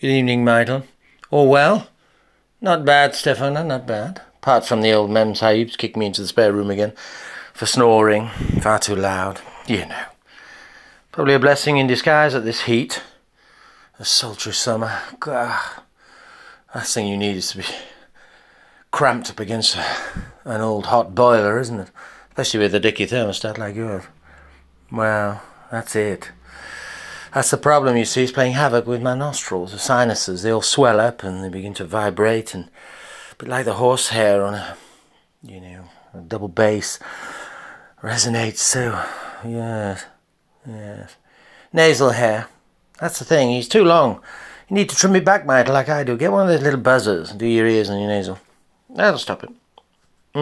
Good evening, Michael. All well? Not bad, Stefano, not bad. Apart from the old Mem Sahib's kicked me into the spare room again for snoring, far too loud. You know. Probably a blessing in disguise at this heat. A sultry summer. God. Last thing you need is to be cramped up against a, an old hot boiler, isn't it? Especially with a dicky thermostat like yours. Well, that's it. That's the problem, you see, it's playing havoc with my nostrils. The sinuses, they all swell up and they begin to vibrate and but like the horsehair on a you know, a double bass resonates so yes. Yes. Nasal hair. That's the thing, he's too long. You need to trim it back, Michael, like I do. Get one of those little buzzers and do your ears and your nasal. That'll stop it.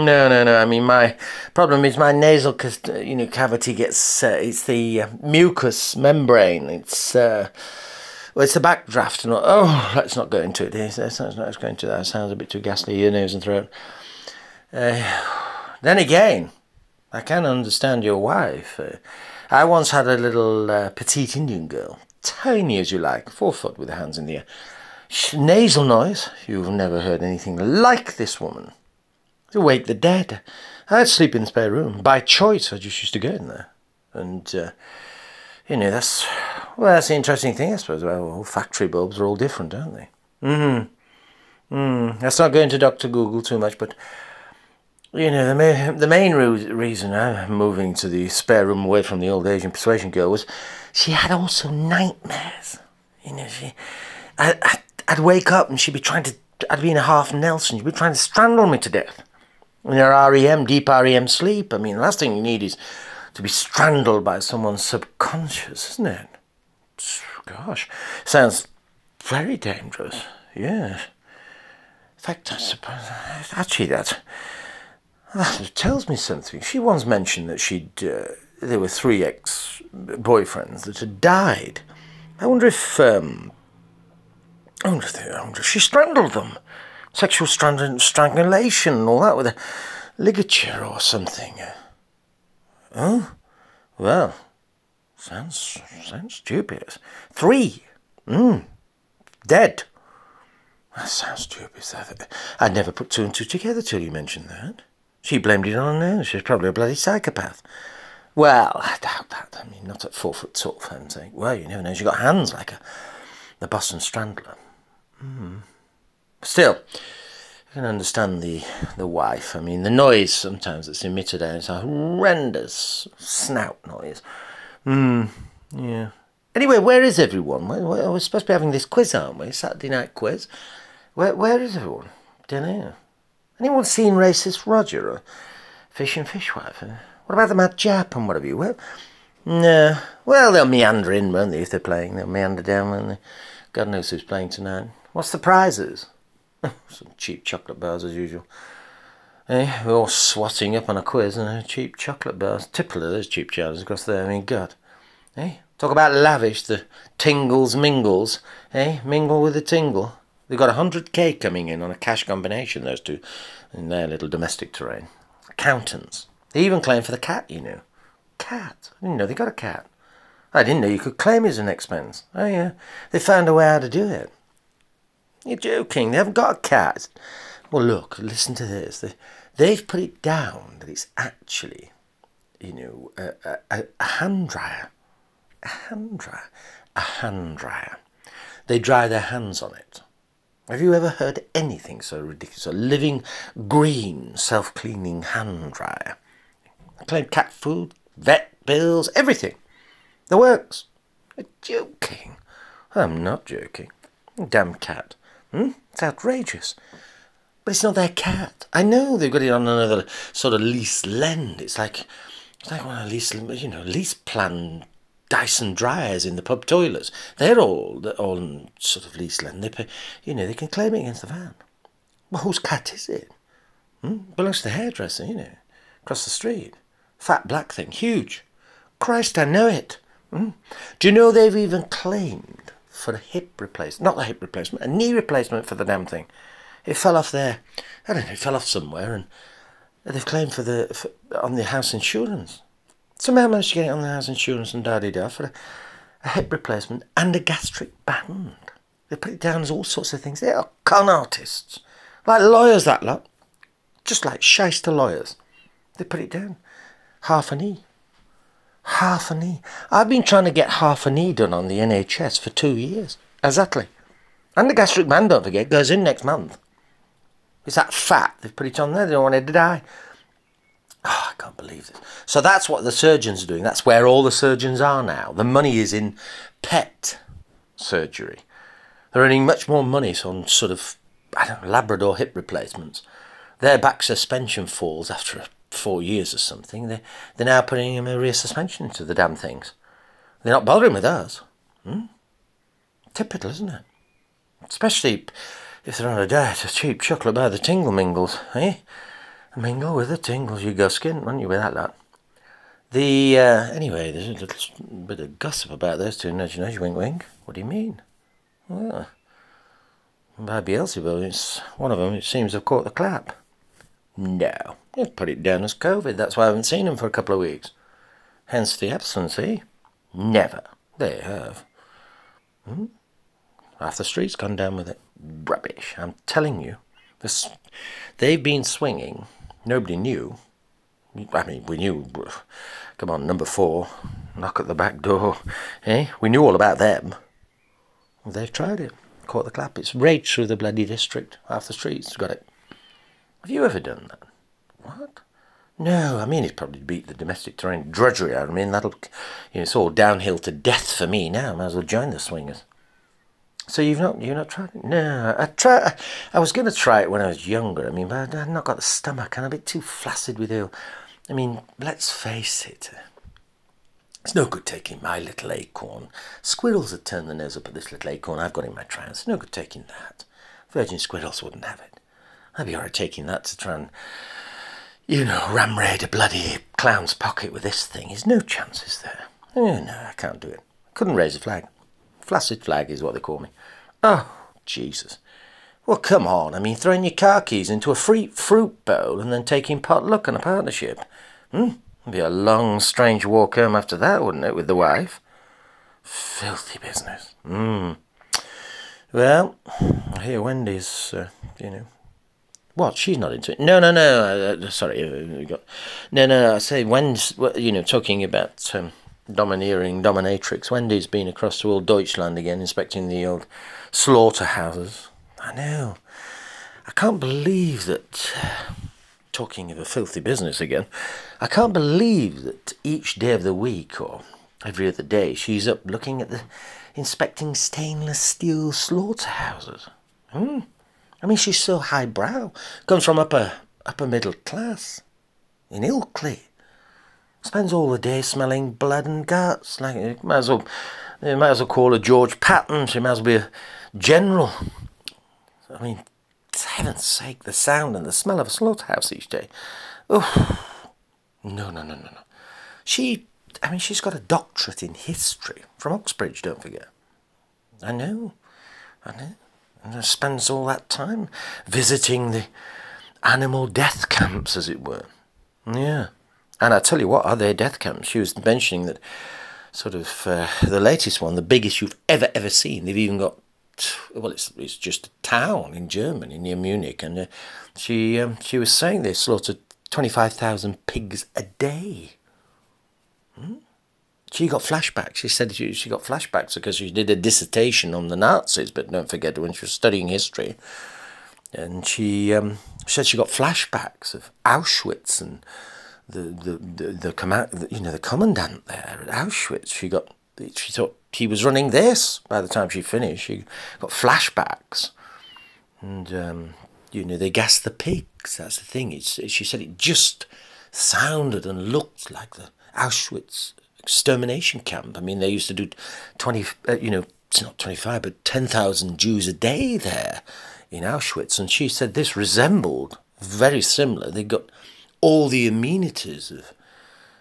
No, no, no. I mean, my problem is my nasal, you know, cavity gets. Uh, it's the uh, mucous membrane. It's. Uh, well, it's the backdraft and. Oh, let's not go into it. Let's not, go into that. It sounds a bit too ghastly. Your nose and throat. Uh, then again, I can understand your wife. Uh, I once had a little uh, petite Indian girl, tiny as you like, four foot with her hands in the air. Nasal noise. You've never heard anything like this woman to wake the dead. I'd sleep in the spare room. By choice, I just used to go in there. And, uh, you know, that's, well, that's the interesting thing, I suppose. Well, factory bulbs are all different, aren't they? Mm-hmm. Mm. Let's not going to Dr. Google too much, but, you know, the, ma- the main re- reason I'm moving to the spare room away from the old Asian persuasion girl was she had also nightmares. You know, she, I, I'd wake up and she'd be trying to, I'd be in a half Nelson, she'd be trying to strangle me to death in your REM, deep REM sleep. I mean, the last thing you need is to be strangled by someone's subconscious, isn't it? Gosh, sounds very dangerous. Yes. In fact, I suppose actually that that tells me something. She once mentioned that she'd uh, there were three ex boyfriends that had died. I wonder if um, I wonder if, they, I wonder if she strangled them sexual strangulation and all that with a ligature or something. Oh, well, sounds sounds stupid. Three, hmm, dead. That sounds stupid. I'd never put two and two together till you mentioned that. She blamed it on her. She's probably a bloody psychopath. Well, I doubt that. I mean, not at four foot tall, for heaven's sake. Well, you never know. She's got hands like a the Boston Strangler. Still, I can understand the the wife. I mean, the noise sometimes that's emitted out is a horrendous snout noise. Hmm. Yeah. Anyway, where is everyone? We're, we're supposed to be having this quiz, aren't we? Saturday night quiz. Where Where is everyone? Don't know. Anyone seen Racist Roger or Fish and Fishwife? What about the Mad Jap and whatever you? Well, no. Well, they'll meander in, won't they? If they're playing, they'll meander down, won't they? God knows who's playing tonight. What's the prizes? Some cheap chocolate bars as usual. Eh, we're all swatting up on a quiz and cheap chocolate bars. Typical of those cheap chowders across there. I mean, God. Eh? Talk about lavish, the tingles mingles. Eh? Mingle with the tingle. They've got a 100k coming in on a cash combination, those two, in their little domestic terrain. Accountants. They even claim for the cat, you know. Cat? I didn't know they got a cat. I didn't know you could claim it as an expense. Oh, yeah. They found a way how to do it. You're joking. They haven't got a cat. Well, look, listen to this. They, they've put it down that it's actually, you know, a, a, a hand dryer. A hand dryer. A hand dryer. They dry their hands on it. Have you ever heard anything so ridiculous? A living, green, self cleaning hand dryer. I claim cat food, vet bills, everything. The works. You're joking. I'm not joking. Damn cat. Hmm? It's outrageous. But it's not their cat. I know they've got it on another sort of lease lend. It's like it's like one of lease you know lease plan Dyson dryers in the pub toilets. They're all all sort of lease lend. They pay, you know they can claim it against the van. Well, whose cat is it? Hmm? Belongs to the hairdresser, you know, across the street. Fat black thing, huge. Christ, I know it. Hmm? Do you know they've even claimed for a hip replacement. Not a hip replacement, a knee replacement for the damn thing. It fell off there. I don't know, it fell off somewhere and they've claimed for the for, on the house insurance. Somehow managed to get it on the house insurance and da da for a, a hip replacement and a gastric band. They put it down as all sorts of things. They are con artists. Like lawyers, that lot. Just like shyster lawyers. They put it down. Half an E. Half an E. I've been trying to get half an E done on the NHS for two years. Exactly. And the gastric man, don't forget, goes in next month. It's that fat. They've put it on there. They don't want it to die. Oh, I can't believe this. So that's what the surgeons are doing. That's where all the surgeons are now. The money is in pet surgery. They're earning much more money on sort of, know, Labrador hip replacements. Their back suspension falls after four years or something. They, they're now putting a rear suspension into the damn things. They're not bothering with us. Hmm? Typical, isn't it? Especially if they're on a diet of cheap chocolate by the tingle mingles, eh? Mingle with the tingles, you go skin, wouldn't you, with that? The, uh, anyway, there's a little bit of gossip about those two, nudge, nudge, wink, wink. What do you mean? Well, by Beelzebub, it's one of them, it seems to have caught the clap. No, they've put it down as COVID, that's why I haven't seen him for a couple of weeks. Hence the absence, eh? Never. They have. Hmm? Half the street's gone down with it. Rubbish, I'm telling you. This, they've been swinging. Nobody knew. I mean, we knew. Come on, number four, knock at the back door. Eh? We knew all about them. They've tried it. Caught the clap. It's raged through the bloody district. Half the streets got it. Have you ever done that? What? No, I mean it's probably beat the domestic terrain drudgery. I mean that'll, you know, it's all downhill to death for me now. Might as well join the swingers. So you've not you've not tried it? No, I try. I was going to try it when I was younger. I mean, but I've not got the stomach. And I'm a bit too flaccid with ill. I mean, let's face it. It's no good taking my little acorn. Squirrels would turn their nose up at this little acorn I've got in my trousers. No good taking that. Virgin squirrels wouldn't have it. I'd be alright taking that to try and, you know, ram raid a bloody clown's pocket with this thing. There's no chances there. Oh, no, I can't do it. Couldn't raise a flag. Flaccid flag is what they call me. Oh, Jesus. Well, come on. I mean, throwing your car keys into a free fruit bowl and then taking pot luck on a partnership. Hmm? It'd be a long, strange walk home after that, wouldn't it, with the wife? Filthy business. Hmm. Well, hear Wendy's, uh, you know. What? She's not into it. No, no, no. Uh, uh sorry, uh, got. No, no. I say when's, You know, talking about um, domineering dominatrix. Wendy's been across to old Deutschland again, inspecting the old slaughterhouses. I know. I can't believe that. Talking of a filthy business again, I can't believe that each day of the week or every other day she's up looking at the inspecting stainless steel slaughterhouses. Hmm. I mean, she's so highbrow. Comes from upper upper middle class in Ilkley. Spends all the day smelling blood and guts. Like you might as well, you might as well call her George Patton. She might as well be a general. I mean, heaven's sake, the sound and the smell of a slaughterhouse each day. Oh, no, no, no, no, no. She, I mean, she's got a doctorate in history from Oxbridge. Don't forget. I know, I know. And spends all that time visiting the animal death camps, as it were. Yeah. And I tell you what, are there death camps? She was mentioning that sort of uh, the latest one, the biggest you've ever ever seen. They've even got well, it's it's just a town in Germany near Munich, and uh, she um, she was saying they slaughtered twenty five thousand pigs a day. Hmm? She got flashbacks. She said she, she got flashbacks because she did a dissertation on the Nazis, but don't forget when she was studying history, and she um, said she got flashbacks of Auschwitz and the the the, the command, the, you know, the commandant there at Auschwitz. She got she thought he was running this by the time she finished. She got flashbacks, and um, you know they gassed the pigs. That's the thing. It's, she said it just sounded and looked like the Auschwitz extermination camp. I mean, they used to do twenty, uh, you know, it's not twenty-five, but ten thousand Jews a day there in Auschwitz, and she said this resembled very similar. They got all the amenities of.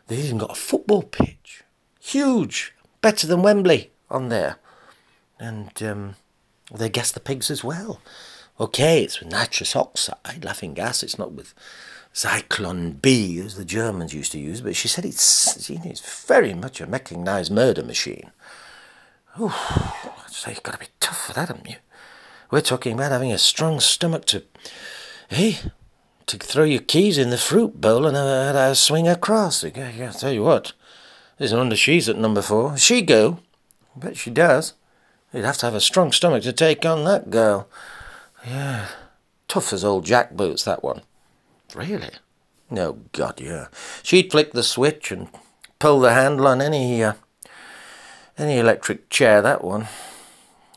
They even got a football pitch, huge, better than Wembley on there, and um, they gas the pigs as well. Okay, it's with nitrous oxide, laughing gas. It's not with Zyklon B as the Germans used to use, but she said it's you know, it's very much a mechanised murder machine. Ooh, So you've got to be tough for that, haven't you? We're talking about having a strong stomach to, hey, to throw your keys in the fruit bowl and uh, have a, uh, swing across. I tell you what, there's no wonder she's at number four. She go? I bet she does. You'd have to have a strong stomach to take on that girl. Yeah, tough as old jackboots, that one. Really? No, God, yeah. She'd flick the switch and pull the handle on any uh, any electric chair. That one.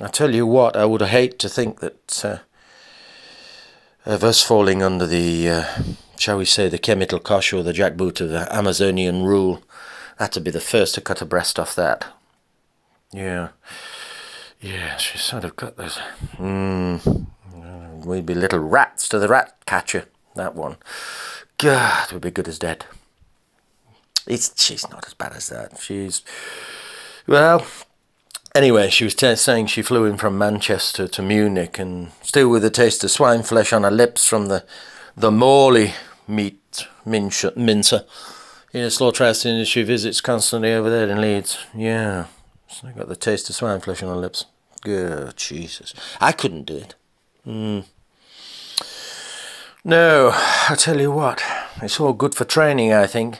I tell you what, I would hate to think that uh, of us falling under the, uh, shall we say, the chemical kosh or the jackboot of the Amazonian rule. That'd be the first to cut a breast off that. Yeah. Yeah, she's sort of got those. Mm, we'd be little rats to the rat catcher, that one. God, we'd be good as dead. It's she's not as bad as that. She's well. Anyway, she was t- saying she flew in from Manchester to Munich and still with a taste of swine flesh on her lips from the the Morley meat mincer, mincer in a slaughterhouse industry visits constantly over there in Leeds. Yeah, so I got the taste of swine flesh on her lips. Good Jesus, I couldn't do it. Mm. No, I tell you what, it's all good for training, I think.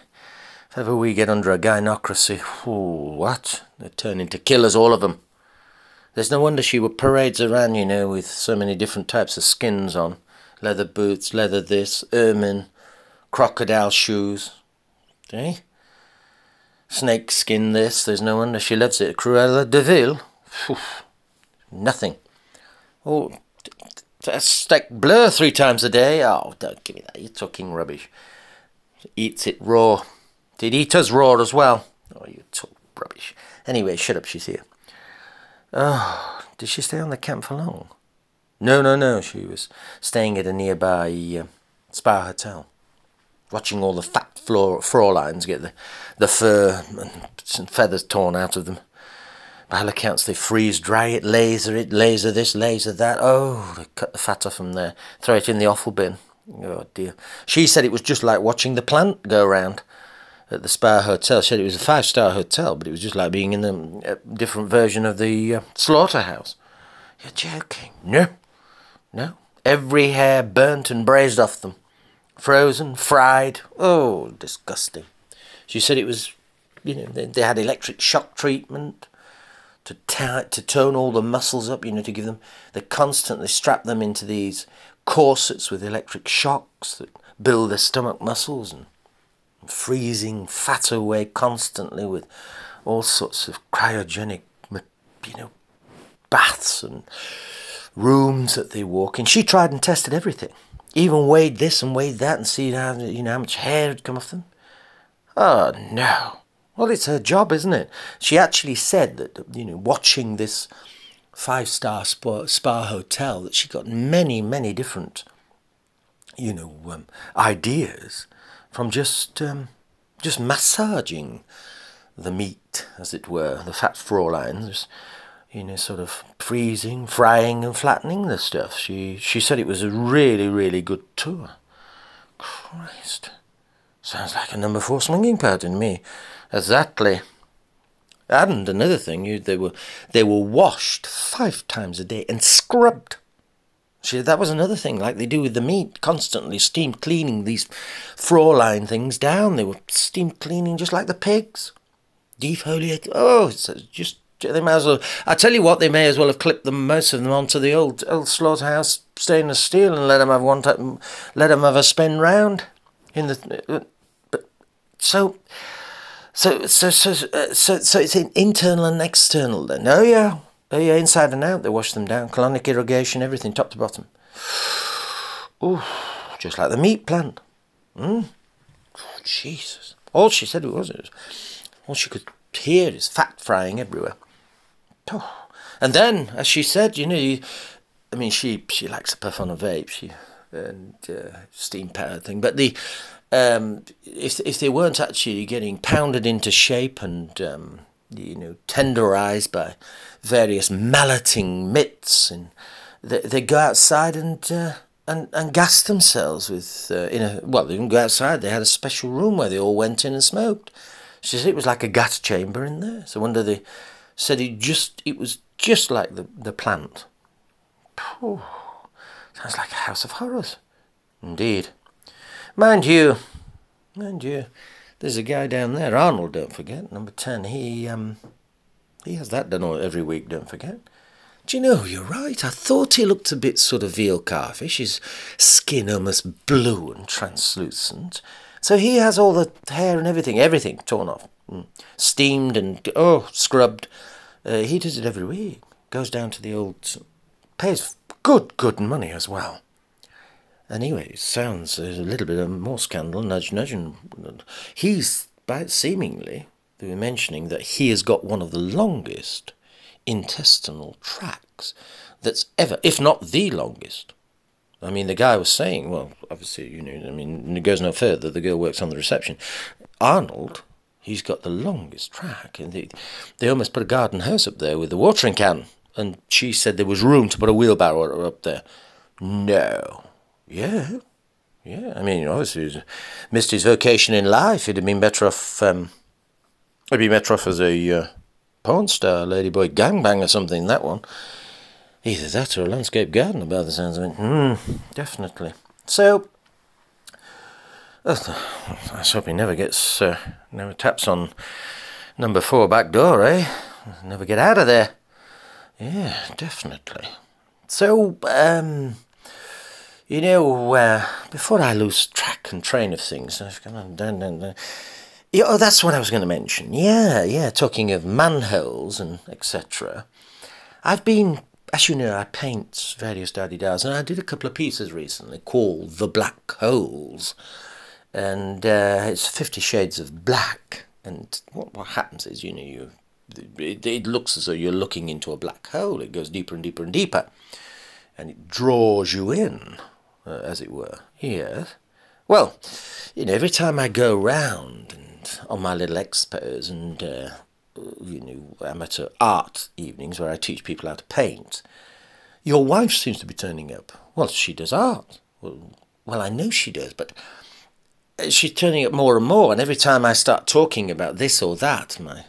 If ever we get under a gynocracy, ooh, what? They turn into killers, all of them. There's no wonder she would parades around, you know, with so many different types of skins on. Leather boots, leather this, ermine, crocodile shoes. Eh? Snake skin this, there's no wonder she loves it. Cruella de Vil? Nothing. Oh, steak blur three times a day? Oh, don't give me that. You're talking rubbish. Eats it raw. Did eat us raw as well? Oh, you talk rubbish. Anyway, shut up, she's here. Oh, did she stay on the camp for long? No, no, no. She was staying at a nearby uh, spa hotel, watching all the fat floor, Fraulein's get the, the fur and feathers torn out of them. By all accounts, they freeze dry it, laser it, laser this, laser that. Oh, they cut the fat off from there, throw it in the offal bin. Oh dear. She said it was just like watching the plant go round at the Spa Hotel. She said it was a five star hotel, but it was just like being in a, a different version of the uh, slaughterhouse. You're joking? No, no. Every hair burnt and braised off them, frozen, fried. Oh, disgusting. She said it was, you know, they, they had electric shock treatment to t- to tone all the muscles up. You know, to give them. They constantly strap them into these corsets with electric shocks that build their stomach muscles and freezing fat away constantly with all sorts of cryogenic, you know, baths and rooms that they walk in. She tried and tested everything, even weighed this and weighed that and see how you know how much hair had come off them. Oh no! Well, it's her job, isn't it? She actually said that you know, watching this five-star spa, spa hotel, that she got many, many different, you know, um, ideas from just um, just massaging the meat, as it were, the fat Fraulein's, you know, sort of freezing, frying, and flattening the stuff. She she said it was a really, really good tour. Christ, sounds like a number four swinging pattern in me. Exactly. And another thing, you, they were they were washed five times a day and scrubbed See, that was another thing, like they do with the meat, constantly steam cleaning these Fraulein things down. They were steam cleaning just like the pigs. Defoliate. Oh, it's just they may as well. I tell you what, they may as well have clipped them, most of them, onto the old old slaughterhouse stainless steel and let them have one, let them have a spin round in the. Uh, but so, so so so uh, so so it's internal and external then. Oh yeah, Oh yeah, inside and out, they wash them down. Colonic irrigation, everything, top to bottom. Ooh, just like the meat plant. Mm. Oh, Jesus. All she said was, it was, all she could hear is fat frying everywhere. Oh. And then, as she said, you know, you, I mean, she she likes to puff on a vape, she and uh, steam powered thing. But the um, if if they weren't actually getting pounded into shape and um, you know tenderized by various malleting mitts, and they, they go outside and uh, and and gas themselves with uh, in a well they didn't go outside. They had a special room where they all went in and smoked. She said it was like a gas chamber in there. So wonder they said it just it was just like the, the plant. Pooh, sounds like a house of horrors. Indeed. Mind you, mind you, there's a guy down there, Arnold, don't forget, number 10. He, um, he has that done every week, don't forget. Do you know, you're right. I thought he looked a bit sort of veal carfish, his skin almost blue and translucent. So he has all the hair and everything, everything torn off, mm. steamed and, oh, scrubbed. Uh, he does it every week. Goes down to the old, pays good, good money as well. Anyway, sounds a little bit of more scandal, nudge, nudge, and he's seemingly, they were mentioning that he has got one of the longest intestinal tracts that's ever, if not the longest. I mean, the guy was saying, well, obviously, you know, I mean, it goes no further. The girl works on the reception. Arnold, he's got the longest track, and they, they almost put a garden hose up there with a watering can. And she said there was room to put a wheelbarrow up there. No. Yeah. Yeah. I mean, obviously, he's missed his vocation in life. He'd have been better off. Um, he'd be better off as a uh, porn star, ladyboy gangbang or something. That one. Either that or a landscape gardener, by the sounds of it. Hmm, definitely. So, uh, I hope he never gets, uh, never taps on number four back door, eh? Never get out of there. Yeah, definitely. So, um, you know, uh, before I lose track and train of things, I've gone down, down, down. Yeah, oh, that's what I was going to mention. Yeah, yeah, talking of manholes and etc. I've been as you know, I paint various daddy dads, and I did a couple of pieces recently called The Black Holes. And uh, it's Fifty Shades of Black. And what, what happens is, you know, you it, it looks as though you're looking into a black hole. It goes deeper and deeper and deeper. And it draws you in, uh, as it were. Yes. Well, you know, every time I go round and on my little expos and uh, you know, amateur art evenings where I teach people how to paint. Your wife seems to be turning up. Well, she does art. Well, well, I know she does, but she's turning up more and more. And every time I start talking about this or that, my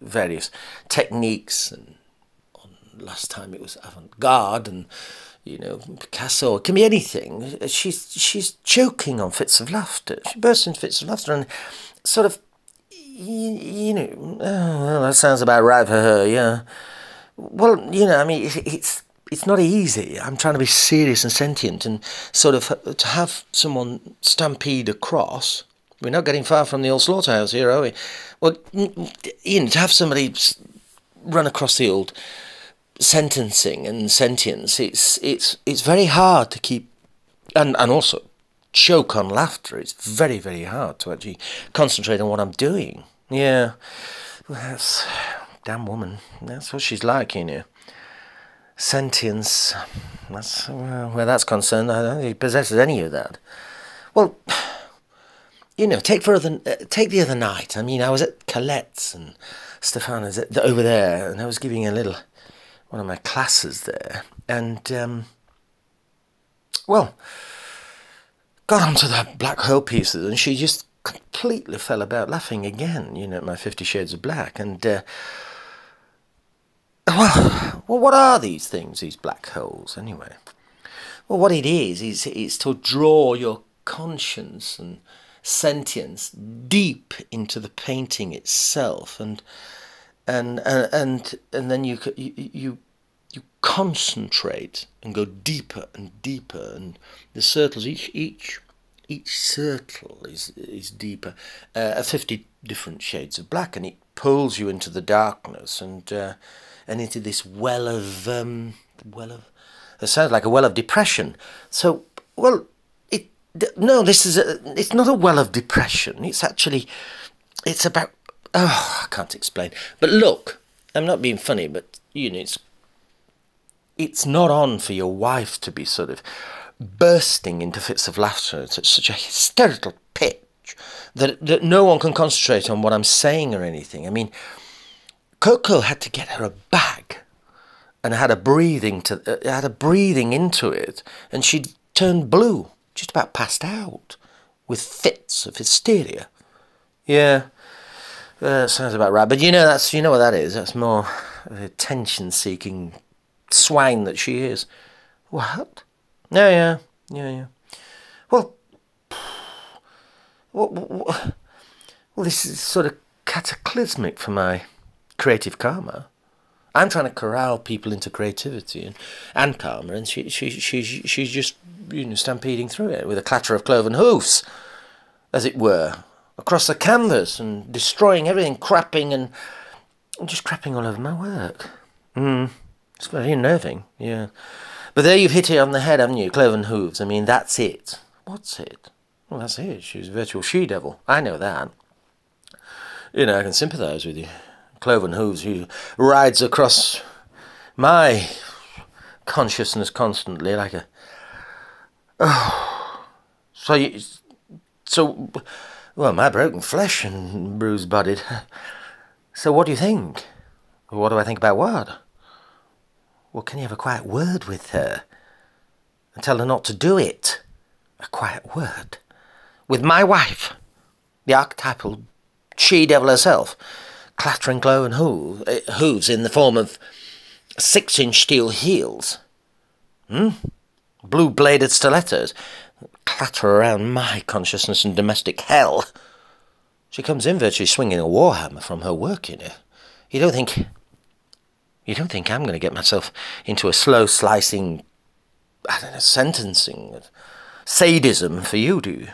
various techniques, and last time it was avant-garde and you know Picasso, it can be anything. She's she's choking on fits of laughter. She bursts into fits of laughter and sort of you, you know, oh, well, that sounds about right for her, yeah. Well, you know, I mean, it's it's not easy. I'm trying to be serious and sentient and sort of to have someone stampede across. We're not getting far from the old slaughterhouse here, are we? Well, you know, to have somebody run across the old sentencing and sentience, it's it's it's very hard to keep, and and also choke on laughter. It's very, very hard to actually concentrate on what I'm doing. Yeah, that's damn woman. That's what she's like, you know. Sentience. That's well, where that's concerned. I don't think he possesses any of that. Well, you know, take for other, uh, take the other night. I mean, I was at Colette's and Stefano's over there, and I was giving a little one of my classes there, and um, well got onto that black hole pieces, and she just completely fell about laughing again, you know, my Fifty Shades of Black. And, uh, well, well, what are these things, these black holes, anyway? Well, what it is, is it's to draw your conscience and sentience deep into the painting itself, and and and and, and then you you you concentrate and go deeper and deeper, and the circles each each each circle is is deeper, uh, fifty different shades of black, and it pulls you into the darkness and uh, and into this well of um, well of it sounds like a well of depression. So well, it no, this is a, it's not a well of depression. It's actually it's about oh I can't explain. But look, I'm not being funny, but you know it's it's not on for your wife to be sort of bursting into fits of laughter at such a hysterical pitch that, that no one can concentrate on what I'm saying or anything. I mean, Coco had to get her a bag and had a breathing to uh, had a breathing into it, and she'd turned blue, just about passed out, with fits of hysteria. Yeah, uh, sounds about right. But you know that's you know what that is. That's more attention-seeking swine that she is. What? Yeah, yeah, yeah, yeah. Well, well, well, well, this is sort of cataclysmic for my creative karma. I'm trying to corral people into creativity and, and karma, and she, she, she, she's just you know, stampeding through it with a clatter of cloven hoofs, as it were, across the canvas and destroying everything, crapping and, just crapping all over my work. Mm. It's very unnerving, yeah. But there you've hit it on the head, haven't you? Cloven hooves. I mean, that's it. What's it? Well, that's it. She's a virtual she devil. I know that. You know, I can sympathise with you. Cloven hooves, he rides across my consciousness constantly like a. Oh. So you. So. Well, my broken flesh and bruised bodied. So what do you think? What do I think about what? Well, can you have a quiet word with her? And tell her not to do it? A quiet word? With my wife? The archetypal she devil herself? clattering cloven hooves, eh, hooves in the form of six inch steel heels. Hmm? Blue bladed stilettos clatter around my consciousness and domestic hell. She comes in virtually swinging a warhammer from her work, you know. You don't think. You don't think I'm going to get myself into a slow slicing, I don't know, sentencing, sadism for you, do you?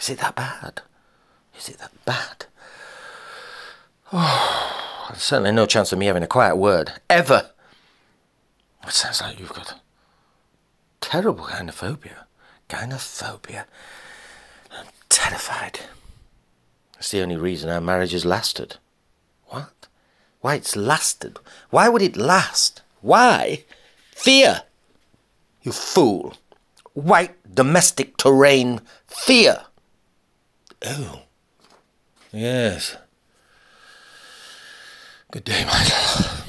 Is it that bad? Is it that bad? Oh, there's certainly no chance of me having a quiet word. Ever. It sounds like you've got terrible gynophobia. Gynophobia. I'm terrified. That's the only reason our marriage has lasted. What? Why it's lasted? Why would it last? Why? Fear! You fool. White domestic terrain fear. Oh. Yes. Good day, my Michael.